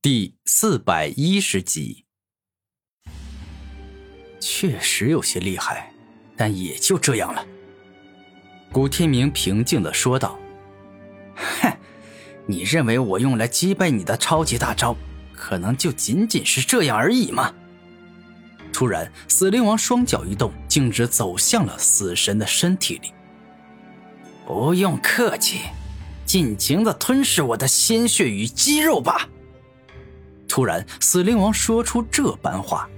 第四百一十集，确实有些厉害，但也就这样了。古天明平静的说道：“哼，你认为我用来击败你的超级大招，可能就仅仅是这样而已吗？”突然，死灵王双脚一动，径直走向了死神的身体里。不用客气，尽情的吞噬我的鲜血与肌肉吧。突然，死灵王说出这般话。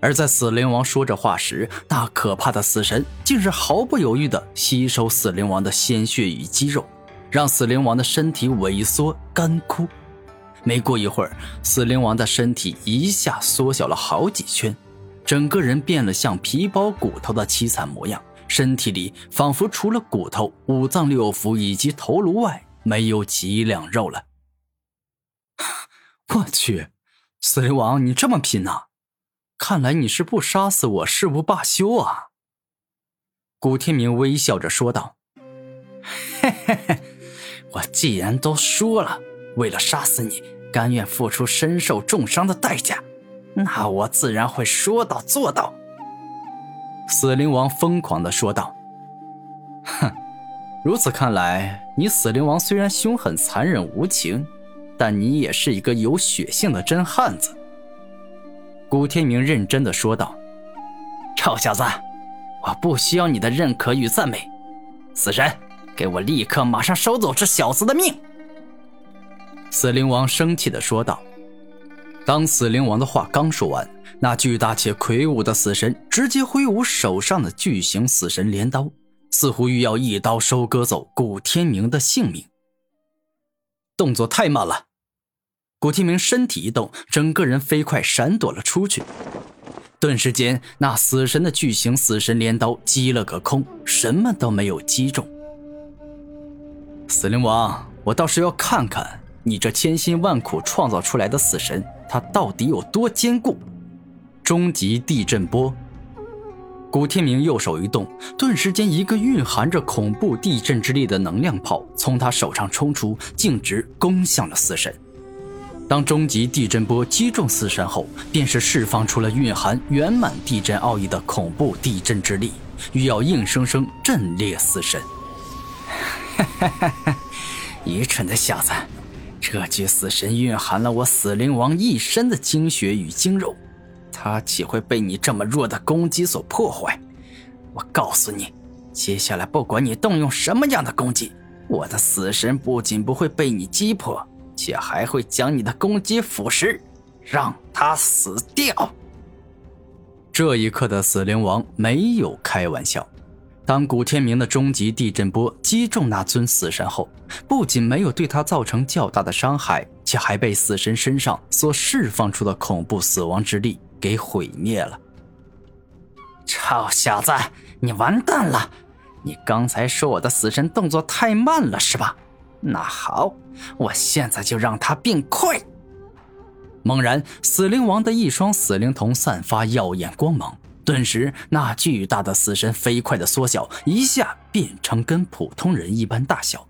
而在死灵王说这话时，那可怕的死神竟是毫不犹豫地吸收死灵王的鲜血与肌肉，让死灵王的身体萎缩干枯。没过一会儿，死灵王的身体一下缩小了好几圈，整个人变了像皮包骨头的凄惨模样，身体里仿佛除了骨头、五脏六腑以及头颅外，没有几两肉了。我去，死灵王，你这么拼呐！看来你是不杀死我誓不罢休啊！古天明微笑着说道：“嘿嘿嘿，我既然都说了，为了杀死你，甘愿付出身受重伤的代价，那我自然会说到做到。”死灵王疯狂的说道：“哼，如此看来，你死灵王虽然凶狠残忍无情。”但你也是一个有血性的真汉子。”古天明认真的说道，“臭小子，我不需要你的认可与赞美。死神，给我立刻马上收走这小子的命！”死灵王生气的说道。当死灵王的话刚说完，那巨大且魁梧的死神直接挥舞手上的巨型死神镰刀，似乎欲要一刀收割走古天明的性命。动作太慢了。古天明身体一动，整个人飞快闪躲了出去。顿时间，那死神的巨型死神镰刀击了个空，什么都没有击中。死灵王，我倒是要看看你这千辛万苦创造出来的死神，他到底有多坚固！终极地震波。古天明右手一动，顿时间，一个蕴含着恐怖地震之力的能量炮从他手上冲出，径直攻向了死神。当终极地震波击中死神后，便是释放出了蕴含圆满地震奥义的恐怖地震之力，欲要硬生生震裂死神。愚蠢的小子，这具死神蕴含了我死灵王一身的精血与精肉，他岂会被你这么弱的攻击所破坏？我告诉你，接下来不管你动用什么样的攻击，我的死神不仅不会被你击破。且还会将你的攻击腐蚀，让他死掉。这一刻的死灵王没有开玩笑。当古天明的终极地震波击中那尊死神后，不仅没有对他造成较大的伤害，且还被死神身上所释放出的恐怖死亡之力给毁灭了。臭小子，你完蛋了！你刚才说我的死神动作太慢了，是吧？那好，我现在就让他变快。猛然，死灵王的一双死灵瞳散发耀眼光芒，顿时，那巨大的死神飞快的缩小，一下变成跟普通人一般大小。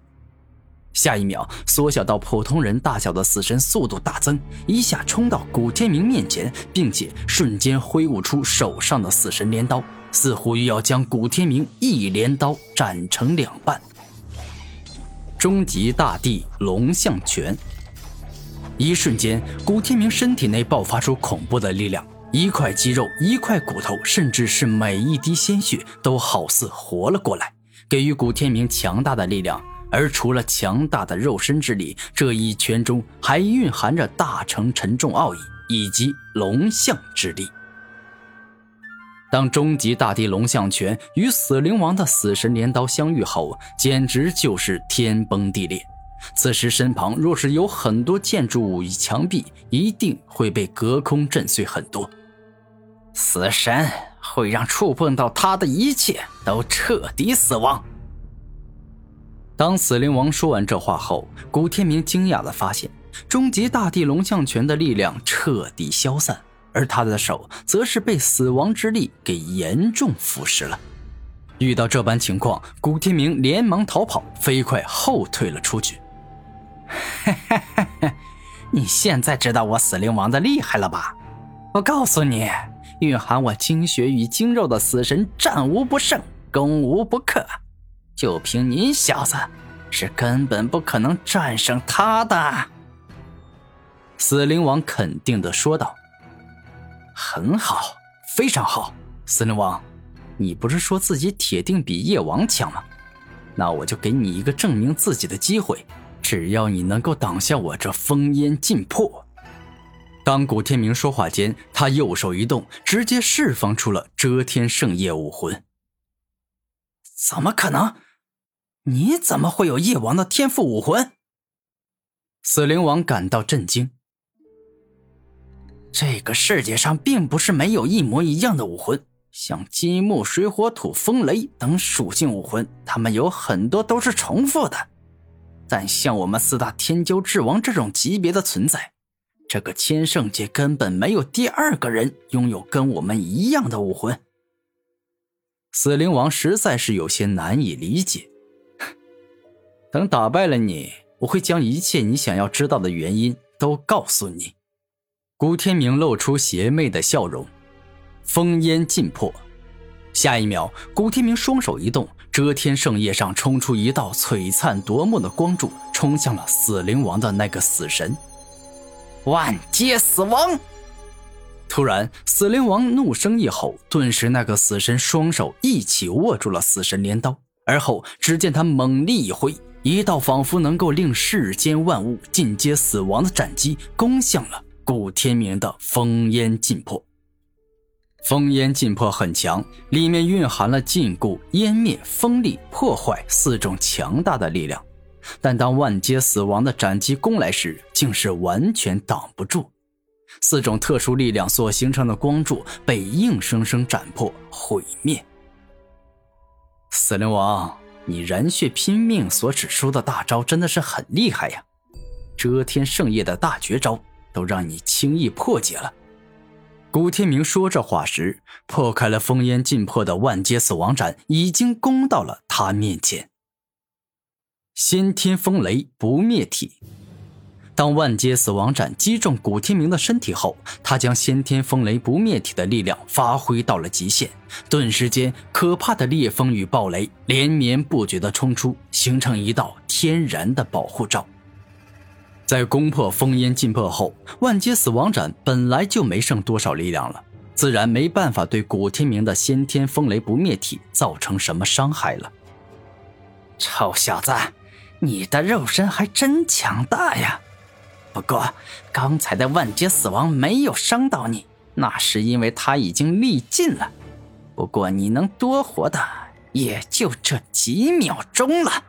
下一秒，缩小到普通人大小的死神速度大增，一下冲到古天明面前，并且瞬间挥舞出手上的死神镰刀，似乎欲要将古天明一镰刀斩成两半。终极大地龙象拳，一瞬间，古天明身体内爆发出恐怖的力量，一块肌肉、一块骨头，甚至是每一滴鲜血，都好似活了过来，给予古天明强大的力量。而除了强大的肉身之力，这一拳中还蕴含着大成沉重奥义以及龙象之力。当终极大地龙象拳与死灵王的死神镰刀相遇后，简直就是天崩地裂。此时身旁若是有很多建筑物与墙壁，一定会被隔空震碎很多。死神会让触碰到他的一切都彻底死亡。当死灵王说完这话后，古天明惊讶地发现，终极大地龙象拳的力量彻底消散。而他的手则是被死亡之力给严重腐蚀了。遇到这般情况，古天明连忙逃跑，飞快后退了出去。你现在知道我死灵王的厉害了吧？我告诉你，蕴含我精血与精肉的死神，战无不胜，攻无不克。就凭你小子，是根本不可能战胜他的。死灵王肯定的说道：“很好，非常好，死灵王，你不是说自己铁定比夜王强吗？那我就给你一个证明自己的机会。”只要你能够挡下我这烽烟劲破，当古天明说话间，他右手一动，直接释放出了遮天圣夜武魂。怎么可能？你怎么会有夜王的天赋武魂？死灵王感到震惊。这个世界上并不是没有一模一样的武魂，像金木水火土风雷等属性武魂，他们有很多都是重复的。但像我们四大天骄之王这种级别的存在，这个千圣界根本没有第二个人拥有跟我们一样的武魂。死灵王实在是有些难以理解。等打败了你，我会将一切你想要知道的原因都告诉你。古天明露出邪魅的笑容，烽烟尽破。下一秒，古天明双手一动。遮天圣夜上冲出一道璀璨夺目的光柱，冲向了死灵王的那个死神。万劫死亡！突然，死灵王怒声一吼，顿时那个死神双手一起握住了死神镰刀，而后只见他猛力一挥，一道仿佛能够令世间万物尽皆死亡的斩击，攻向了古天明的烽烟禁破。烽烟禁破很强，里面蕴含了禁锢、湮灭、锋利、破坏四种强大的力量。但当万劫死亡的斩击攻来时，竟是完全挡不住。四种特殊力量所形成的光柱被硬生生斩破、毁灭。死灵王，你燃血拼命所使出的大招真的是很厉害呀！遮天圣夜的大绝招都让你轻易破解了。古天明说这话时，破开了封烟尽破的万阶死亡斩，已经攻到了他面前。先天风雷不灭体。当万阶死亡斩击中古天明的身体后，他将先天风雷不灭体的力量发挥到了极限，顿时间，可怕的烈风与暴雷连绵不绝地冲出，形成一道天然的保护罩。在攻破烽烟尽破后，万劫死亡斩本来就没剩多少力量了，自然没办法对古天明的先天风雷不灭体造成什么伤害了。臭小子，你的肉身还真强大呀！不过刚才的万劫死亡没有伤到你，那是因为他已经力尽了。不过你能多活的也就这几秒钟了。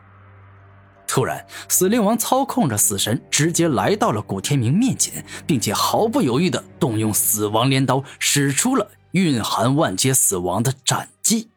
突然，死灵王操控着死神，直接来到了古天明面前，并且毫不犹豫地动用死亡镰刀，使出了蕴含万劫死亡的斩击。